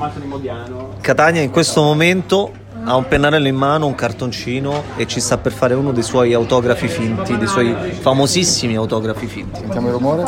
Tommaso di Modiano. Catania in questo momento ha un pennarello in mano, un cartoncino e ci sta per fare uno dei suoi autografi finti, dei suoi famosissimi autografi finti. Sentiamo il rumore.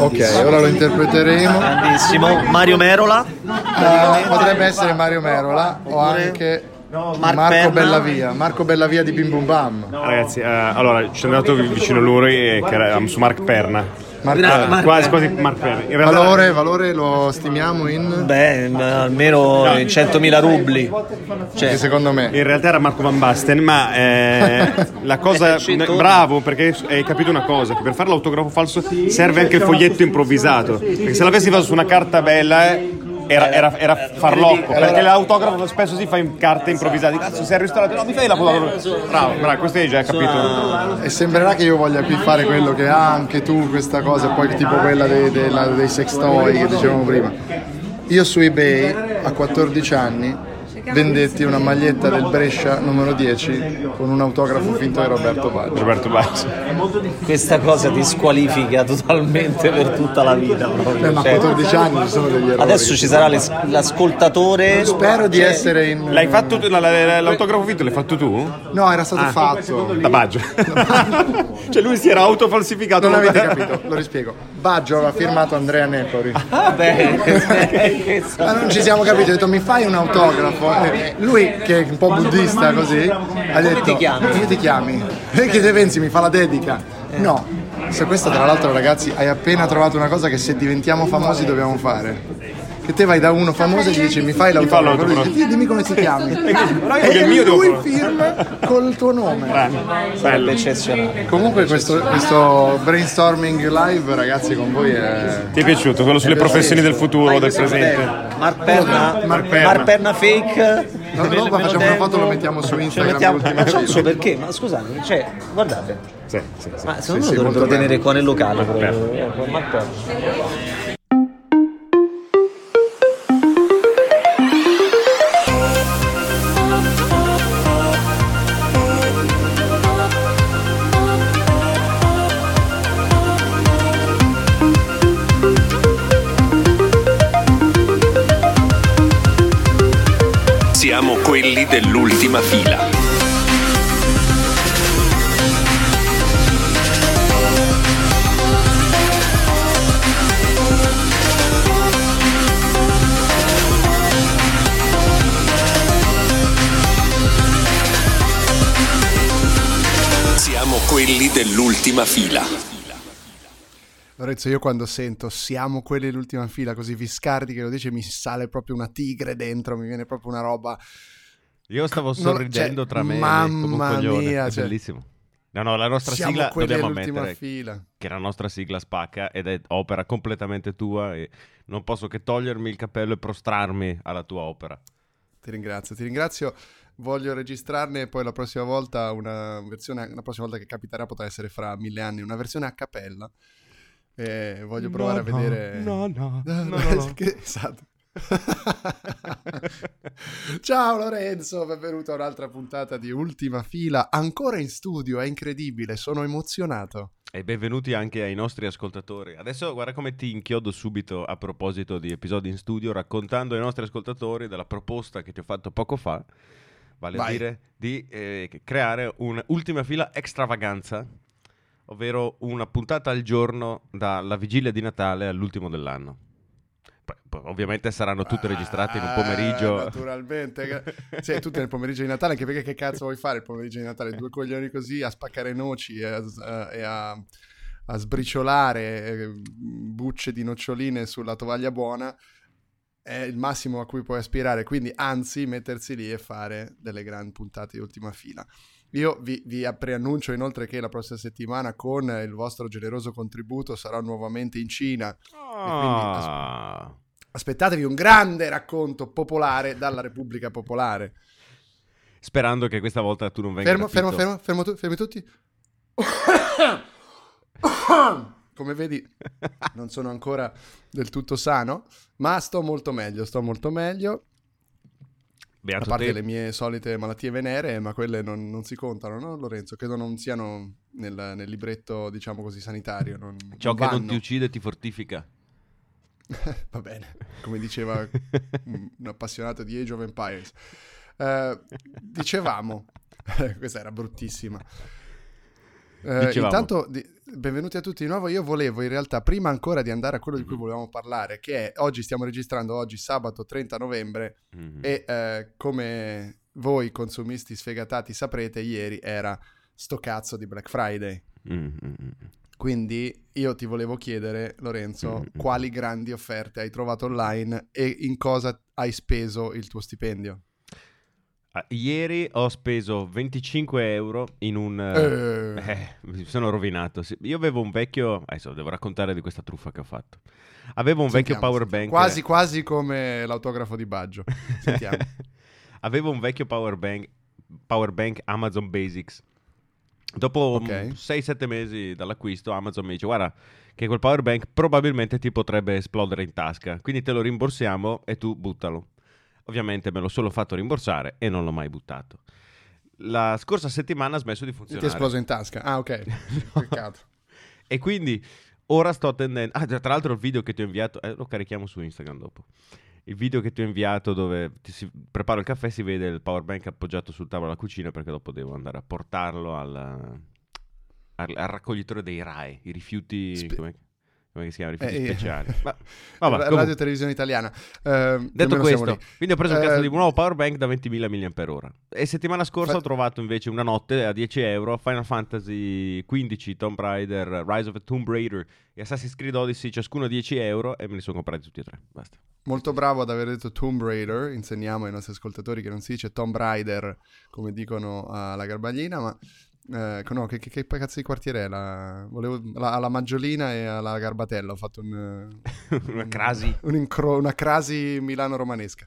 Ok, ora lo interpreteremo. Grandissimo. Mario Merola, Eh, potrebbe essere Mario Merola o anche Marco Perna. Bellavia. Marco Bellavia di Bim Bum Bam. Ragazzi, eh, allora ci sono andato vi- vicino a lui e che era su Mark Perna. Marco- Gra- Eh, Mark quasi quasi Mark realtà Valore, valore lo stimiamo in... beh, m- almeno in 100.000 rubli. Che Cioè, secondo me... in realtà era Marco Van Basten, ma eh, la cosa bravo perché hai capito una cosa, che per fare l'autografo falso serve anche il foglietto improvvisato, perché se l'avessi fatto su una carta bella eh, era, era, era farlocco, perché l'autografo spesso si fa in carte improvvisate. Cazzo, sei al ristorante, no, mi fai l'autografo. Bravo, bravo, questo hai già capito. E sembrerà che io voglia qui fare quello che ha anche tu, questa cosa, poi tipo quella dei, dei sex toy che dicevamo prima. Io su eBay a 14 anni vendetti una maglietta del Brescia numero 10 con un autografo finto di Roberto Baggio. Roberto Baggio. questa cosa ti squalifica totalmente per tutta la vita. proprio. Eh, ma a Cioè, 14 anni ci sono degli errori. adesso ci sarà l'es- l'ascoltatore. Spero di essere in... L'hai fatto tu, la- la- l'autografo finto l'hai fatto tu? No, era stato fatto. Da Baggio. cioè lui si era autofalsificato. Non avete capito, lo rispiego. Baggio aveva firmato Andrea Nepori. Vabbè, Ma non ci siamo capiti, ho detto mi fai un autografo? E lui, che è un po' buddista così, ha detto ti chiami? come ti chiami? E che De Venzi mi fa la dedica. No, se questa tra l'altro ragazzi hai appena trovato una cosa che se diventiamo famosi dobbiamo fare. Che te vai da uno famoso e gli dici mi fai fa l'autografo, lui dice "Sì, dimmi come ti chiami. E il mio devo lui fare. firma col tuo nome. sarebbe eccezionale. Comunque questo, questo brainstorming live ragazzi con voi è... Ti è piaciuto? Quello sulle professioni del futuro, del presente? Mark Perna, Mark Mark Perna. Perna, fake. No, dopo facciamo una foto e lo mettiamo su Instagram. mettiamo- ma non so perché, ma scusate, cioè, guardate, Sì, sì, sì. ma secondo sì, me lo molto dovrebbero tenere bello. qua nel locale. Perna. proprio. Quelli dell'ultima fila. Siamo quelli dell'ultima fila. Lorenzo, io quando sento siamo quelli dell'ultima fila, così Viscardi che lo dice, mi sale proprio una tigre dentro, mi viene proprio una roba. Io stavo sorridendo cioè, tra me mamma come un coglione. mia, è cioè- bellissimo. No, no, la nostra sigla dobbiamo ammettere fila. che la nostra sigla spacca ed è opera completamente tua e non posso che togliermi il cappello e prostrarmi alla tua opera. Ti ringrazio, ti ringrazio. Voglio registrarne poi la prossima volta una versione, la prossima volta che capiterà potrà essere fra mille anni, una versione a cappella. E voglio provare a vedere... No, no, No, no, no, no, no. esatto. Ciao Lorenzo, benvenuto a un'altra puntata di Ultima Fila, ancora in studio, è incredibile, sono emozionato. E benvenuti anche ai nostri ascoltatori. Adesso guarda come ti inchiodo subito a proposito di episodi in studio, raccontando ai nostri ascoltatori della proposta che ti ho fatto poco fa, vale a Vai. dire di eh, creare un'ultima fila extravaganza, ovvero una puntata al giorno dalla vigilia di Natale all'ultimo dell'anno. Ovviamente saranno tutte registrate in un Ah, pomeriggio. Naturalmente. sì, tutte nel pomeriggio di Natale, anche perché che cazzo vuoi fare il pomeriggio di Natale? Due coglioni così a spaccare noci e a, a- e a- a sbriciolare eh, bucce di noccioline sulla tovaglia buona è il massimo a cui puoi aspirare. Quindi, anzi, mettersi lì e fare delle grandi puntate di ultima fila. Io vi, vi preannuncio inoltre che la prossima settimana, con il vostro generoso contributo, sarò nuovamente in Cina. Ah. Aspettatevi un grande racconto popolare dalla Repubblica Popolare. Sperando che questa volta tu non venga Fermo, fermo, fermo, fermo, tu- fermi tutti. Come vedi, non sono ancora del tutto sano, ma sto molto meglio, sto molto meglio. A Beato parte te. le mie solite malattie venere, ma quelle non, non si contano, no Lorenzo? Credo non siano nel, nel libretto, diciamo così, sanitario. Non, Ciò non che non vanno. ti uccide ti fortifica. Va bene, come diceva un appassionato di Age of Empires. Eh, dicevamo, questa era bruttissima. Eh, intanto, di- benvenuti a tutti di nuovo. Io volevo in realtà, prima ancora di andare a quello di cui volevamo parlare, che è oggi stiamo registrando, oggi sabato 30 novembre, Mhm. e eh, come voi consumisti sfegatati saprete, ieri era sto cazzo di Black Friday. Mm, mm, mm. Quindi io ti volevo chiedere, Lorenzo, Mm. quali grandi offerte hai trovato online e in cosa hai speso il tuo stipendio? Ah, ieri ho speso 25 euro in un... eh, Eh, mi sono rovinato. Io avevo un vecchio. Adesso devo raccontare di questa truffa che ho fatto. Avevo un vecchio sentiamo, power sentiamo. bank. Quasi, quasi come l'autografo di Baggio. Sentiamo. Avevo un vecchio power bank, power bank Amazon Basics. Dopo Ok. 6-7 mesi dall'acquisto, Amazon mi dice: Guarda, che quel power bank probabilmente ti potrebbe esplodere in tasca. Quindi te lo rimborsiamo e tu buttalo. Ovviamente me l'ho solo fatto rimborsare e non l'ho mai buttato. La scorsa settimana ha smesso di Ti è funzionare. esploso in tasca. Ah, ok. Peccato. E quindi ora sto attendendo. Ah, tra l'altro, il video che ti ho inviato, eh, lo carichiamo su Instagram dopo. Il video che ti ho inviato dove ti si preparo il caffè si vede il power bank appoggiato sul tavolo della cucina perché dopo devo andare a portarlo al, al, al raccoglitore dei RAE, i rifiuti. Spe- come, si chiama? Rifiuti Eh, eh. speciali. Ma, La- vabbè, Radio comunque, Televisione Italiana. Eh, detto questo, quindi ho preso un Eh, cazzo di nuovo power bank da 20.000 mAh. E settimana scorsa Fa- ho trovato invece una notte a 10 euro Final Fantasy XV, Tomb Raider, Rise of a Tomb Raider e Assassin's Creed Odyssey, ciascuno 10 euro e me li sono comprati tutti e tre. Basta. Molto bravo ad aver detto Tomb Raider. Insegniamo ai nostri ascoltatori che non si dice Tomb Raider come dicono alla Garbaglina, ma. Eh, no, che, che- che cazzo di quartiere è? La, volevo, la- alla Maggiolina e alla Garbatella. Ho fatto un, Una crasi. un incro- una crasi milano-romanesca.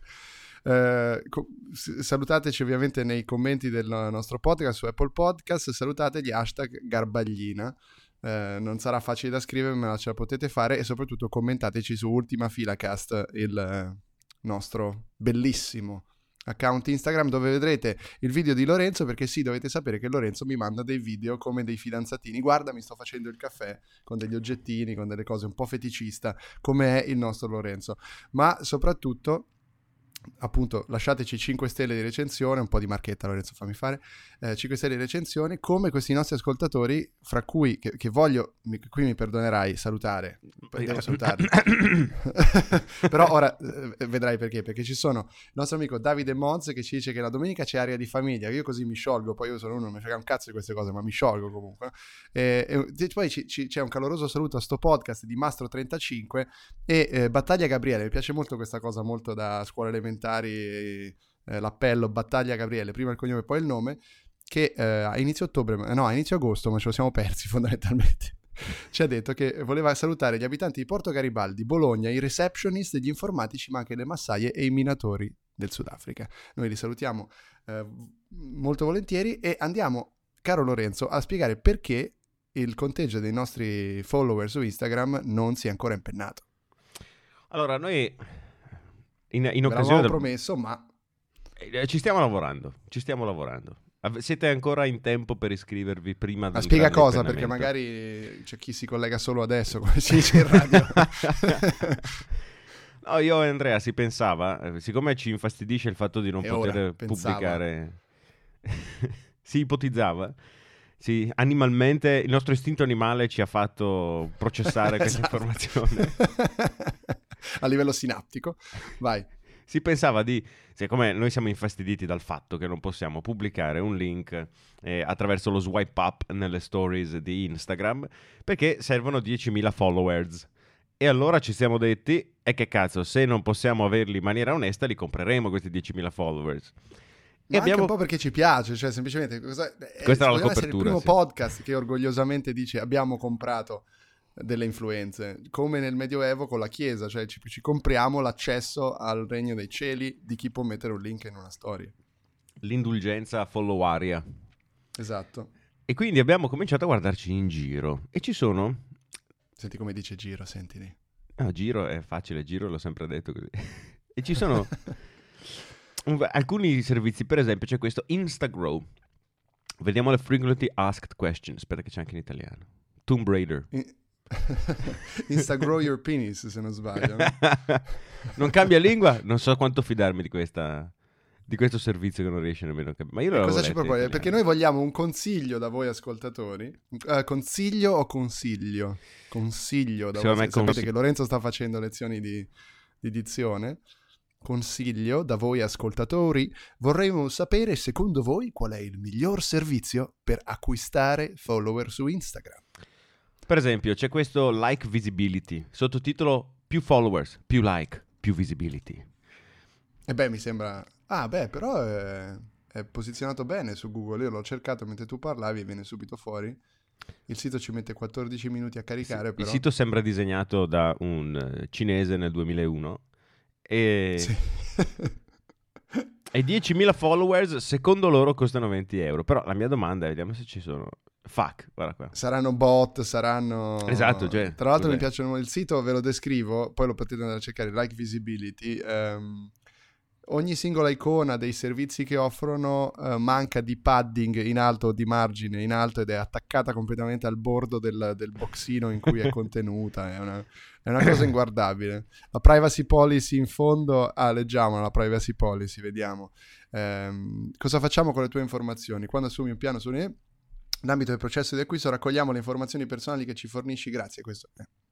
Eh, co- salutateci ovviamente nei commenti del nostro podcast su Apple Podcast. Salutate gli hashtag Garbaglina. Eh, non sarà facile da scrivere, ma ce la potete fare. E soprattutto commentateci su Ultima Fila Cast, il eh, nostro bellissimo account Instagram dove vedrete il video di Lorenzo perché sì dovete sapere che Lorenzo mi manda dei video come dei fidanzatini. Guarda mi sto facendo il caffè con degli oggettini con delle cose un po' feticista come è il nostro Lorenzo. Ma soprattutto appunto lasciateci 5 stelle di recensione un po' di marchetta Lorenzo fammi fare eh, 5 stelle di recensione come questi nostri ascoltatori fra cui che, che voglio mi- qui mi perdonerai salutare devo salutarli però ora eh, vedrai perché perché ci sono il nostro amico Davide Moz che ci dice che la domenica c'è aria di famiglia io così mi sciolgo poi io sono uno non mi frega un cazzo di queste cose ma mi sciolgo comunque e, e poi ci- ci- c'è un caloroso saluto a sto podcast di Mastro 35 e eh, Battaglia Gabriele mi piace molto questa cosa molto da scuole elementari eh, l'appello Battaglia Gabriele prima il cognome poi il nome che eh, a inizio ottobre no a inizio agosto ma ce lo siamo persi fondamentalmente ci ha detto che voleva salutare gli abitanti di Porto Garibaldi, Bologna, i receptionist, gli informatici, ma anche le massaie e i minatori del Sudafrica. Noi li salutiamo eh, molto volentieri e andiamo, caro Lorenzo, a spiegare perché il conteggio dei nostri follower su Instagram non si è ancora impennato. Allora, noi in, in occasione del- promesso, ma Eh, ci stiamo lavorando, ci stiamo lavorando. Siete ancora in tempo per iscrivervi prima ma spiega cosa, perché magari c'è chi si collega solo adesso, come si dice in radio. No, io e Andrea si pensava, eh, siccome ci infastidisce il fatto di non E poter ora, pubblicare, si ipotizzava, sì, animalmente, il nostro istinto animale ci ha fatto processare questa Esatto. informazione. A livello sinaptico. Vai. Si pensava di, siccome noi siamo infastiditi dal fatto che non possiamo pubblicare un link eh, attraverso lo swipe up nelle stories di Instagram, perché servono 10.000 followers. E allora ci siamo detti, e che cazzo, se non possiamo averli in maniera onesta, li compreremo questi 10.000 followers. Ma E anche abbiamo... un po' perché ci piace, cioè semplicemente cosa, eh, Questa era la essere il copertura, primo sì. podcast che orgogliosamente dice abbiamo comprato delle influenze, come nel Medioevo con la Chiesa, cioè ci, ci compriamo l'accesso al regno dei cieli di chi può mettere un link in una storia. L'indulgenza followaria. Esatto. E quindi abbiamo cominciato a guardarci in giro. E ci sono... Senti come dice Giro, sentili. Ah, giro è facile, giro l'ho sempre detto così. e ci sono... un- alcuni servizi, per esempio c'è questo Instagrow. Vediamo le frequently asked questions, aspetta che c'è anche in italiano. Tomb Raider. In- Insta grow your penis, se non sbaglio. no? non cambia lingua? Non so quanto fidarmi di questa di questo servizio che non riesce nemmeno a capire. Ma io lo Cosa ci propone? Perché noi vogliamo un consiglio da voi ascoltatori. Eh, consiglio o consiglio? Consiglio da Secondo voi. Sapete consi- che Lorenzo sta facendo lezioni di, di dizione. Consiglio da voi ascoltatori. Vorremmo sapere, secondo voi, qual è il miglior servizio per acquistare follower su Instagram. Per esempio, c'è questo like visibility, sottotitolo più followers, più like, più visibility. E beh, mi sembra... Ah, beh, però è, è posizionato bene su Google. Io l'ho cercato mentre tu parlavi e viene subito fuori. Il sito ci mette 14 minuti a caricare, Il però... sito sembra disegnato da un cinese nel 2001 e, Sì. e 10.000 followers secondo loro costano 20 euro. Però la mia domanda è, vediamo se ci sono... Fuck, guarda qua. saranno bot, saranno... Esatto, cioè, Tra l'altro mi piacciono il sito, ve lo descrivo, poi lo potete andare a cercare, like visibility. ehm, ogni singola icona dei servizi che offrono eh, manca di padding in alto o di margine in alto ed è attaccata completamente al bordo del, del boxino in cui è contenuta. È una, è una cosa inguardabile. La privacy policy in fondo, ah, leggiamola la privacy policy, vediamo. Ehm, cosa facciamo con le tue informazioni? Quando assumi un piano su Nell'ambito del processo di acquisto raccogliamo le informazioni personali che ci fornisci grazie a questo. eh.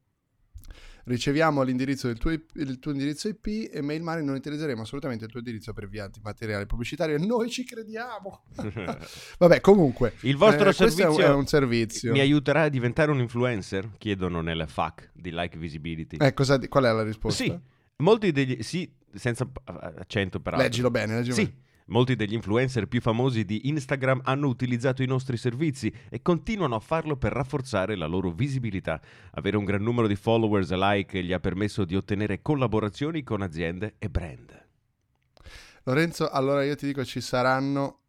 Riceviamo l'indirizzo del tuo, IP il tuo indirizzo IP e mail money non utilizzeremo assolutamente il tuo indirizzo per via di materiale pubblicitario e noi ci crediamo. Vabbè, comunque, Il vostro eh, questo è un- servizio è un, servizio. mi aiuterà a diventare un influencer? Chiedono nelle FAQ di like visibility. Eh, cosa qual è la risposta? Sì, molti degli... Sì, senza accento peraltro. Leggilo bene, leggilo Sì, bene. Molti degli influencer più famosi di Instagram hanno utilizzato i nostri servizi e continuano a farlo per rafforzare la loro visibilità. Avere un gran numero di followers e like gli ha permesso di ottenere collaborazioni con aziende e brand. Lorenzo, allora io ti dico ci saranno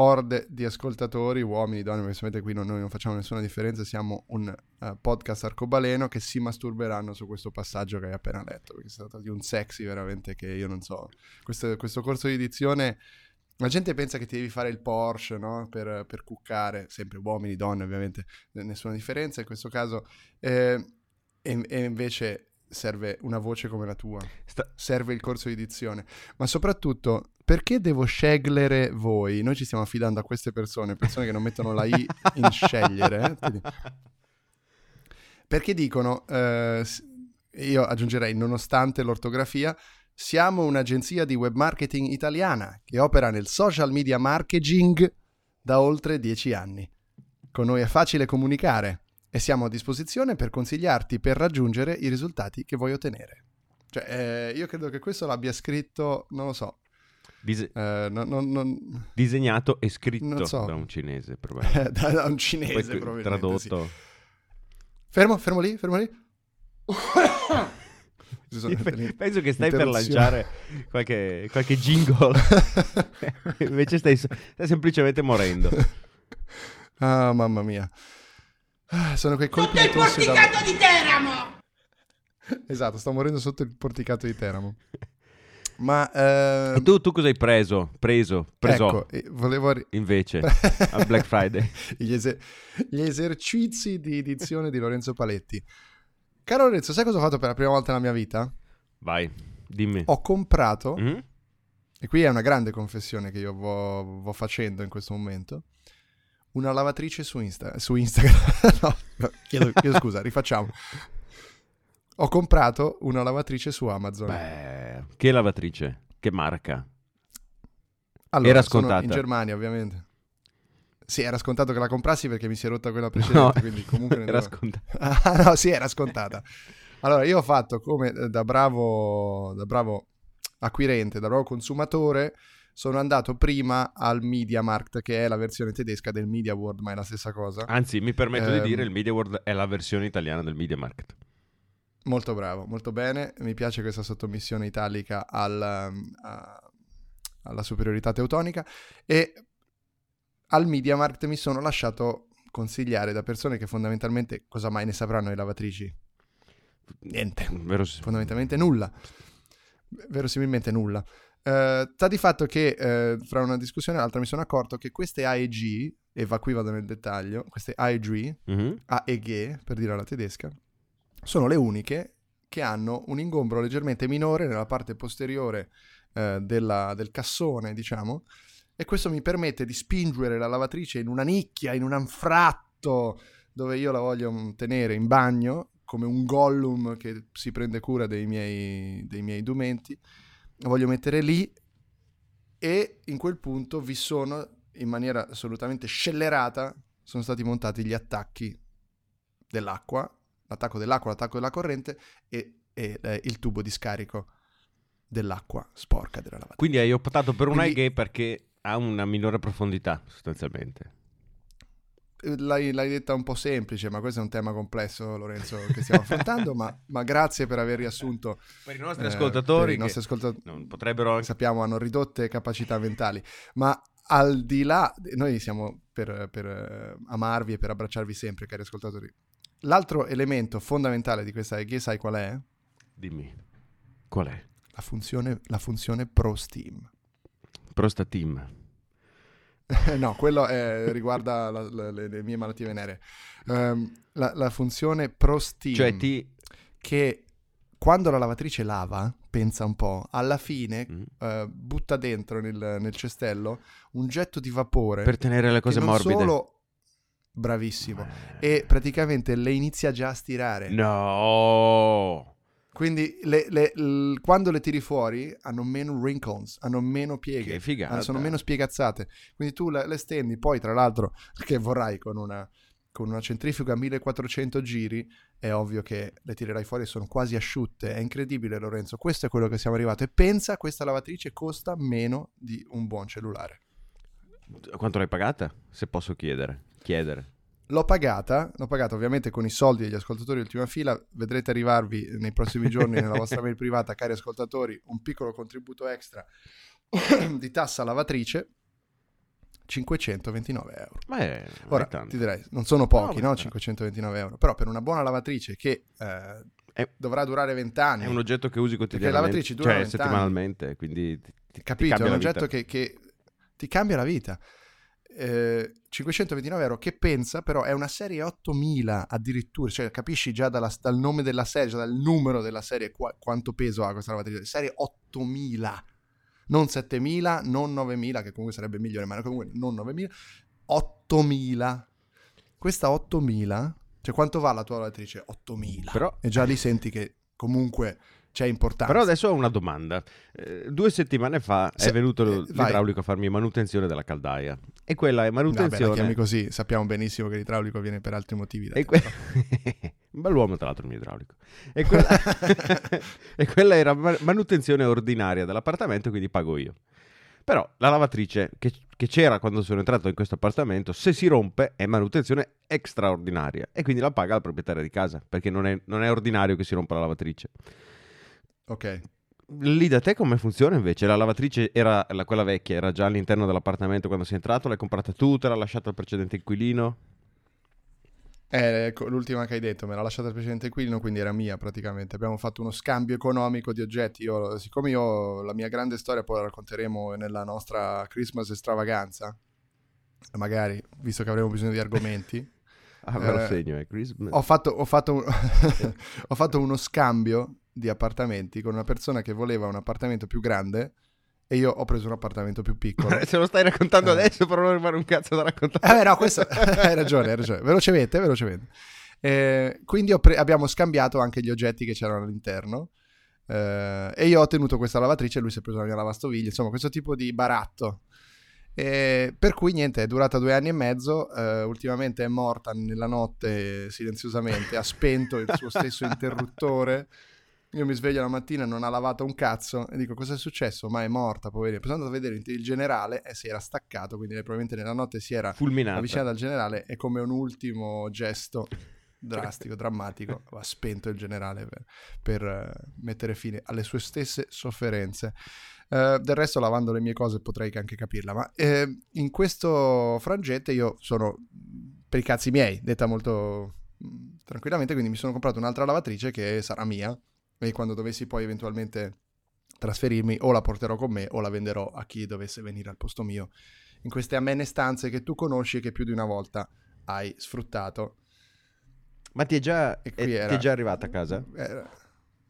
orde di ascoltatori, uomini, donne, perché sapete qui non- noi non facciamo nessuna differenza, siamo un eh, podcast arcobaleno che si masturberanno su questo passaggio che hai appena letto, perché si tratta di un sexy veramente che io non so. Questo, questo corso di edizione, la gente pensa che ti devi fare il Porsche, no? Per, per cuccare, sempre uomini, donne ovviamente, nessuna differenza in questo caso, eh, e, e invece serve una voce come la tua Sta- serve il corso di edizione. Ma soprattutto, perché devo scegliere voi? Noi ci stiamo affidando a queste persone, persone che non mettono la I in scegliere. eh. Perché dicono, eh, io aggiungerei, nonostante l'ortografia, siamo un'agenzia di web marketing italiana che opera nel social media marketing da oltre dieci anni. Con noi è facile comunicare e siamo a disposizione per consigliarti per raggiungere i risultati che vuoi ottenere. Cioè, eh, io credo che questo l'abbia scritto, non lo so, Dise- eh, non- non- non- disegnato e scritto so. da un cinese, probabilmente. da, da un Poi cinese tu- probabilmente. sì. tradotto. Fermo, fermo lì, fermo lì. Penso che stai per lanciare qualche, qualche jingle, invece stai, stai semplicemente morendo. Ah, mamma mia. Ah, sono quei colpi Sotto il tosse da- porticato di Teramo! Esatto, sto morendo sotto il porticato di Teramo. Ma eh, E tu, tu cosa hai preso? Preso? Preso? ecco, volevo ri- Invece, a Black Friday. gli, ese- gli esercizi di edizione di Lorenzo Paletti. Caro Lorenzo, sai cosa ho fatto per la prima volta nella mia vita? Vai, dimmi. Ho comprato, Mm? e qui è una grande confessione che io vo, vo facendo in questo momento, una lavatrice su, Insta- su Instagram. no, no, chiedo, chiedo scusa, rifacciamo. Ho comprato una lavatrice su Amazon. Beh, che lavatrice? Che marca? Allora, era scontata. in Germania, ovviamente. Sì, era scontato che la comprassi perché mi si è rotta quella precedente, quindi comunque era devo- scontato. Ah, no, sì, era scontata. Allora, io ho fatto come eh, da bravo, da bravo acquirente, da bravo consumatore, sono andato prima al MediaMarkt, che è la versione tedesca del Media World, ma è la stessa cosa. Anzi, mi permetto di Ehm. dire, il Media World è la versione italiana del Media Market. Molto bravo, molto bene. Mi piace questa sottomissione italica al, um, a- alla superiorità teutonica. E al MediaMarkt mi sono lasciato consigliare da persone che fondamentalmente cosa mai ne sapranno le lavatrici? Niente. Vero? fondamentalmente nulla. Verosimilmente nulla. Eh, sta di fatto che eh, fra una discussione e l'altra mi sono accorto che queste AEG, e va qui vado nel dettaglio, queste AEG, Mhm. AEG per dire alla tedesca, sono le uniche che hanno un ingombro leggermente minore nella parte posteriore eh, della- del cassone, diciamo, e questo mi permette di spingere la lavatrice in una nicchia, in un anfratto dove io la voglio mm, tenere in bagno, come un gollum che si prende cura dei miei, dei miei indumenti. La voglio mettere lì e in quel punto vi sono, in maniera assolutamente scellerata, sono stati montati gli attacchi dell'acqua, l'attacco dell'acqua, l'attacco della corrente e, e, eh, il tubo di scarico dell'acqua sporca della lavatrice. Quindi hai optato per un Quindi- perché ha una minore profondità, sostanzialmente. L'hai, l'hai detta un po' semplice, ma questo è un tema complesso, Lorenzo, che stiamo affrontando, ma, ma grazie per aver riassunto Per i nostri eh, ascoltatori, i nostri ascoltatori non potrebbero sappiamo hanno ridotte capacità mentali, ma al di là, noi siamo per, per, eh, amarvi e per abbracciarvi sempre, cari ascoltatori. L'altro elemento fondamentale di questa EG, sai qual è? Dimmi, qual è? La funzione, la funzione Pro Steam. Prostateam. no, quello è- riguarda la- la- le, le mie malattie venere. Ehm, la, la funzione Pro Steam, Cioè ti... che quando la lavatrice lava, pensa un po', alla fine Mm. eh, butta dentro nel, nel cestello un getto di vapore Per tenere le cose morbide. solo bravissimo Eh. e praticamente le inizia già a stirare No! Quindi le- le- l- quando le tiri fuori hanno meno wrinkles hanno meno pieghe ah, sono meno spiegazzate quindi tu le, le stendi poi tra l'altro che vorrai con una, con una centrifuga a 1400 giri è ovvio che le tirerai fuori e sono quasi asciutte è incredibile Lorenzo questo è quello che siamo arrivati e pensa questa lavatrice costa meno di un buon cellulare Quanto l'hai pagata? Se posso chiedere. Chiedere. L'ho pagata, l'ho pagata ovviamente con i soldi degli ascoltatori di ultima fila, vedrete arrivarvi nei prossimi giorni nella vostra mail privata, cari ascoltatori, un piccolo contributo extra di tassa lavatrice, 529 euro. Beh, non Ora, è ti direi, non sono pochi, No, no? beh. 529 euro, però per una buona lavatrice che eh, È- dovrà durare 20 anni, È un oggetto che usi quotidianamente. lavatrici durano cioè, 20 anni. settimanalmente, quindi ti, ti- ti capito? È un oggetto che, che ti cambia la vita. Eh, 529 euro che pensa però è una serie 8000 addirittura cioè capisci già dalla- dal nome della serie dal numero della serie qua- quanto peso ha questa lavatrice serie. 8000 non 7000 non 9000 che comunque sarebbe migliore ma comunque non 9000 8000 questa 8000 cioè quanto va la tua lavatrice? 8000 Però- e già lì senti che comunque c'è importanza Però adesso ho una domanda. Eh, due settimane fa Se- è venuto eh, vai. l'idraulico a farmi manutenzione della caldaia. E quella è Vabbè, la manutenzione. chiami così, sappiamo benissimo che l'idraulico viene per altri motivi. da E te. que- un bell'uomo, tra l'altro, il mio idraulico. E quella, e quella era ma- manutenzione ordinaria dell'appartamento, quindi pago io. Però la lavatrice che, che c'era quando sono entrato in questo appartamento, se si rompe è manutenzione straordinaria e quindi la paga la proprietaria di casa, perché non è, non è ordinario che si rompa la lavatrice. Ok. Lì da te come funziona invece? La lavatrice era la- quella vecchia, era già all'interno dell'appartamento quando sei entrato, l'hai comprata tu, te l'ha lasciata il precedente inquilino? Eh, ecco, l'ultima che hai detto me l'ha lasciata il precedente inquilino, quindi era mia praticamente. Abbiamo fatto uno scambio economico di oggetti. Io, siccome io la mia grande storia poi la racconteremo nella nostra Christmas extravaganza, magari, visto che avremo bisogno di argomenti, Ah, me lo Eh, segno, eh, Chris. ho fatto, ho fatto un- ho fatto uno scambio di appartamenti con una persona che voleva un appartamento più grande e io ho preso un appartamento più piccolo. Se lo stai raccontando Eh. adesso, però non rimane un cazzo da raccontare. Eh, no, questo hai ragione, hai ragione. Velocemente, velocemente. Eh, quindi pre- abbiamo scambiato anche gli oggetti che c'erano all'interno. eh, e io ho tenuto questa lavatrice e lui si è preso la mia lavastoviglie. Insomma, questo tipo di baratto. Eh, per cui niente, è durata due anni e mezzo. eh, ultimamente è morta nella notte silenziosamente. Ha spento il suo stesso interruttore. Io mi sveglio la mattina non ha lavato un cazzo e dico cosa è successo? Ma è morta, poverina. Poi sono andato a vedere il generale e si era staccato, quindi lei probabilmente nella notte si era Fulminata. avvicinata al generale e come un ultimo gesto drastico, drammatico, ha spento il generale per, per, eh, mettere fine alle sue stesse sofferenze. Eh, del resto, lavando le mie cose, potrei anche capirla, ma eh, in questo frangente io sono per i cazzi miei, detta molto mh, tranquillamente, quindi mi sono comprato un'altra lavatrice che sarà mia e quando dovessi poi eventualmente trasferirmi o la porterò con me o la venderò a chi dovesse venire al posto mio in queste amene stanze che tu conosci e che più di una volta hai sfruttato. Ma ti è già, è- qui ti era- è già arrivata a casa? Mi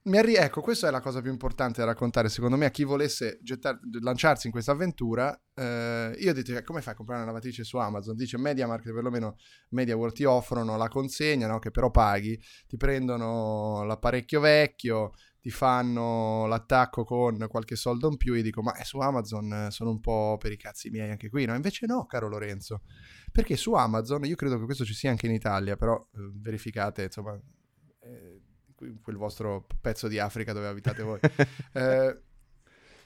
arri- ecco, questa è la cosa più importante da raccontare. Secondo me, a chi volesse gettar- lanciarsi in questa avventura, eh, io ho detto: "Eh, come fai a comprare una lavatrice su Amazon? Dice MediaMarkt, perlomeno MediaWorld ti offrono la consegna, no? che però paghi, ti prendono l'apparecchio vecchio, ti fanno l'attacco con qualche soldo in più. Io dico: Ma eh, su Amazon eh, sono un po' per i cazzi miei anche qui, no? Invece no, caro Lorenzo. Perché su Amazon, io credo che questo ci sia anche in Italia, però eh, verificate, insomma, eh, quel vostro pezzo di Africa dove abitate voi. Eh,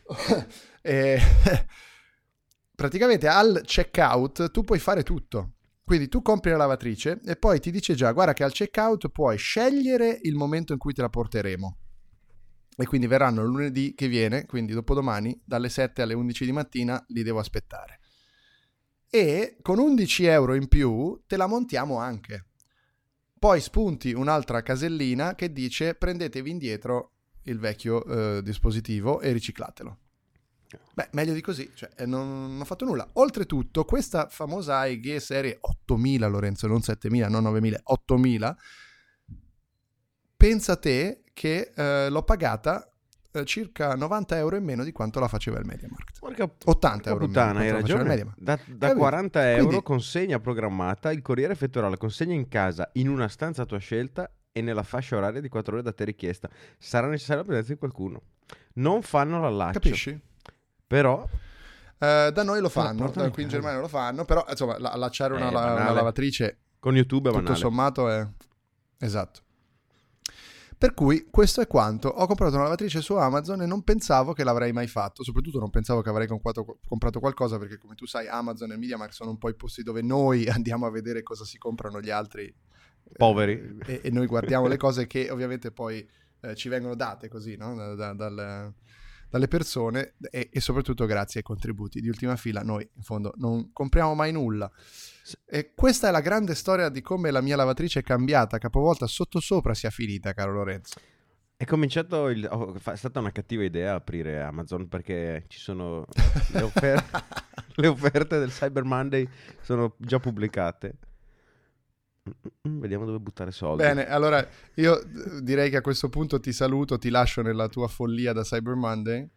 eh, praticamente al checkout tu puoi fare tutto. Quindi tu compri la lavatrice e poi ti dice già, guarda che al checkout puoi scegliere il momento in cui te la porteremo. E quindi verranno lunedì che viene, quindi dopodomani, dalle 7 alle 11 di mattina, li devo aspettare. E con 11 euro in più te la montiamo anche. Poi spunti un'altra casellina che dice prendetevi indietro il vecchio eh, dispositivo e riciclatelo. Beh, meglio di così, cioè, eh, non, non ho fatto nulla. Oltretutto, questa famosa AEG serie 8000, Lorenzo, non 7000, non 9000, 8000, pensa te che eh, l'ho pagata eh, circa 90 euro in meno di quanto la faceva il MediaMarkt. Porca 80 euro in meno puttana, hai ragione. Da, da Capito? 40 euro, Quindi- consegna programmata, il corriere effettuerà la consegna in casa in una stanza a tua scelta e nella fascia oraria di 4 ore da te richiesta. Sarà necessaria la presenza di qualcuno. Non fanno l'allaccio. Capisci? Però Eh, da noi lo fanno, in qui in. Germania lo fanno, però insomma la- allacciare una, Eh, una lavatrice con YouTube è tutto banale. sommato è... Esatto. Per cui questo è quanto. Ho comprato una lavatrice su Amazon e non pensavo che l'avrei mai fatto. Soprattutto non pensavo che avrei comprato, comprato qualcosa perché come tu sai Amazon e MediaMarkt sono un po' i posti dove noi andiamo a vedere cosa si comprano gli altri. eh, Poveri. e, e noi guardiamo le cose che ovviamente poi eh, ci vengono date così, no? Da- da- dal- dalle persone e, e soprattutto grazie ai contributi. Di ultima fila noi in fondo non compriamo mai nulla. E questa è la grande storia di come la mia lavatrice è cambiata. Capovolta sotto sopra sia finita caro Lorenzo. È cominciato il... oh, è stata una cattiva idea aprire Amazon perché ci sono le, offer- le offerte del Cyber Monday sono già pubblicate. Mm, Vediamo dove buttare soldi. bene allora io eh, direi che a questo punto ti saluto ti lascio nella tua follia da Cyber Monday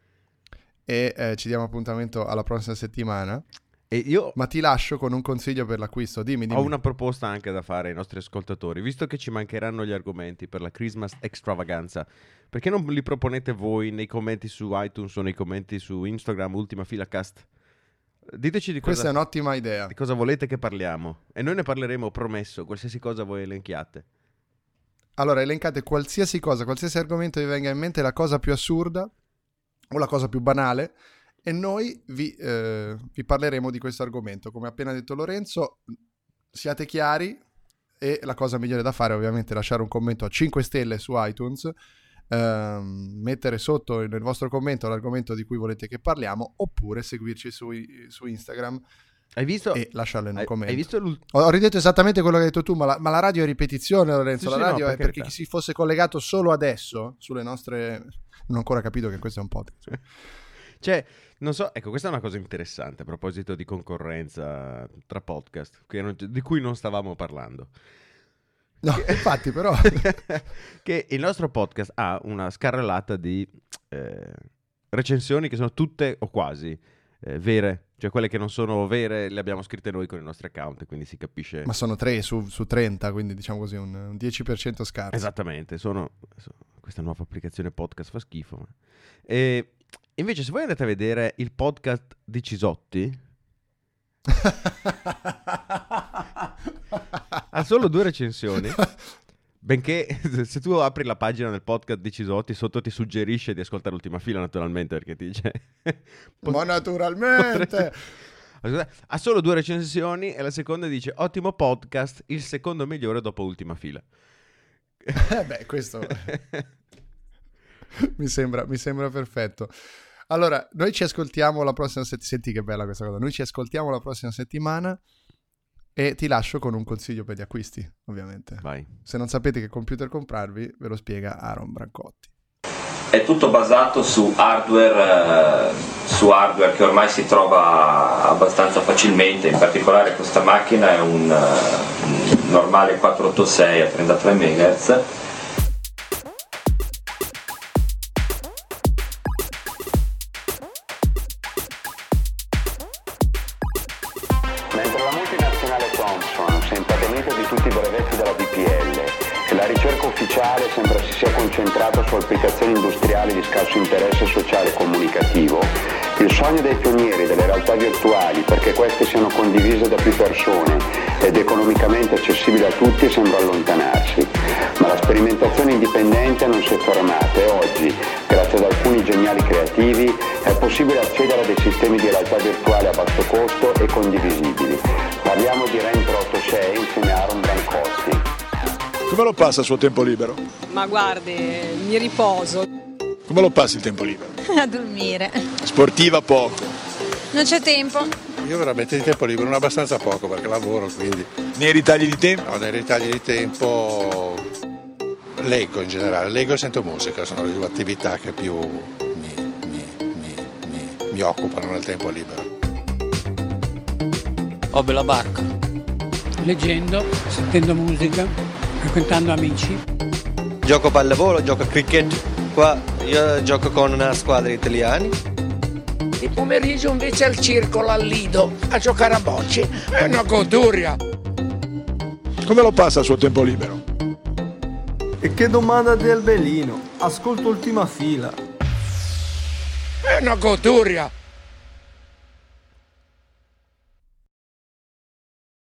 e eh, ci diamo appuntamento alla prossima settimana E io ma ti lascio con un consiglio per l'acquisto dimmi, dimmi. ho una proposta anche da fare ai nostri ascoltatori. Visto che ci mancheranno gli argomenti per la Christmas extravaganza, perché non li proponete voi nei commenti su iTunes o nei commenti su Instagram, ultima fila cast? Diteci di questa cosa, è un'ottima idea di cosa volete che parliamo. E noi ne parleremo, promesso, qualsiasi cosa voi elenchiate. Allora, elencate qualsiasi cosa, qualsiasi argomento vi venga in mente, la cosa più assurda o la cosa più banale, e noi vi, eh, vi parleremo di questo argomento. Come ha appena detto Lorenzo, siate chiari e la cosa migliore da fare è ovviamente lasciare un commento a 5 stelle su iTunes, ehm, mettere sotto nel vostro commento l'argomento di cui volete che parliamo, oppure seguirci su, su Instagram Hai visto? e lasciarlo in un commento. hai visto Ho, ho ridetto esattamente quello che hai detto tu, ma la, ma la radio è ripetizione, Lorenzo. Sì, la sì, no, radio è perché chi si fosse collegato solo adesso sulle nostre. Non ho ancora capito che questo è un podcast. Cioè, non so, ecco, questa è una cosa interessante a proposito di concorrenza tra podcast, non- di cui non stavamo parlando. No, infatti, però. che il nostro podcast ha una scarrellata di eh, recensioni che sono tutte o quasi eh, vere, cioè quelle che non sono vere le abbiamo scritte noi con i nostri account, quindi si capisce. ma sono 3 su, su 30, quindi diciamo così un, un 10% scarso. Esattamente, sono, so- questa nuova applicazione podcast fa schifo. ma- E invece se voi andate a vedere il podcast di Cisotti, ha solo due recensioni. Benché se tu apri la pagina del podcast di Cisotti, sotto ti suggerisce di ascoltare l'ultima fila, naturalmente, perché ti dice. Ma naturalmente. Scusa, Ha solo due recensioni e la seconda dice: Ottimo podcast, il secondo migliore dopo ultima fila. Eh beh, questo mi, sembra, mi sembra perfetto. Allora, noi ci ascoltiamo la prossima settimana. Senti che bella questa cosa. Noi ci ascoltiamo la prossima settimana e ti lascio con un consiglio per gli acquisti, ovviamente. Vai. Se non sapete che computer comprarvi, ve lo spiega Aaron Brancotti. È tutto basato su hardware, eh, su hardware che ormai si trova abbastanza facilmente, in particolare questa macchina è un, eh, un normale 486 a 33 MHz. Ricerca ufficiale sembra si sia concentrata su applicazioni industriali di scarso interesse sociale e comunicativo, il sogno dei pionieri delle realtà virtuali perché queste siano condivise da più persone ed economicamente accessibili a tutti sembra allontanarsi. Ma la sperimentazione indipendente non si è fermata e oggi, grazie ad alcuni geniali creativi, è possibile accedere a dei sistemi di realtà virtuale a basso costo e condivisibili. Parliamo di Rentro 86 insieme a Aaron Brancotti. Come lo passa il suo tempo libero? Ma guardi, mi riposo. Come lo passa il tempo libero? A dormire. Sportiva poco. Non c'è tempo. Io veramente di tempo libero non abbastanza poco perché lavoro, quindi... Nei ritagli di tempo? No, nei ritagli di tempo leggo in generale, leggo e sento musica, sono le due attività che più mi, mi, mi, mi, mi occupano nel tempo libero. Ho bella barca. Leggendo, sentendo musica, frequentando amici. Gioco pallavolo, gioco a cricket. Qua io gioco con una squadra italiana. Il pomeriggio invece al circolo, al Lido, a giocare a bocce. È una goduria. Come lo passa il suo tempo libero? E che domanda del belino. Ascolto ultima fila. È una goduria.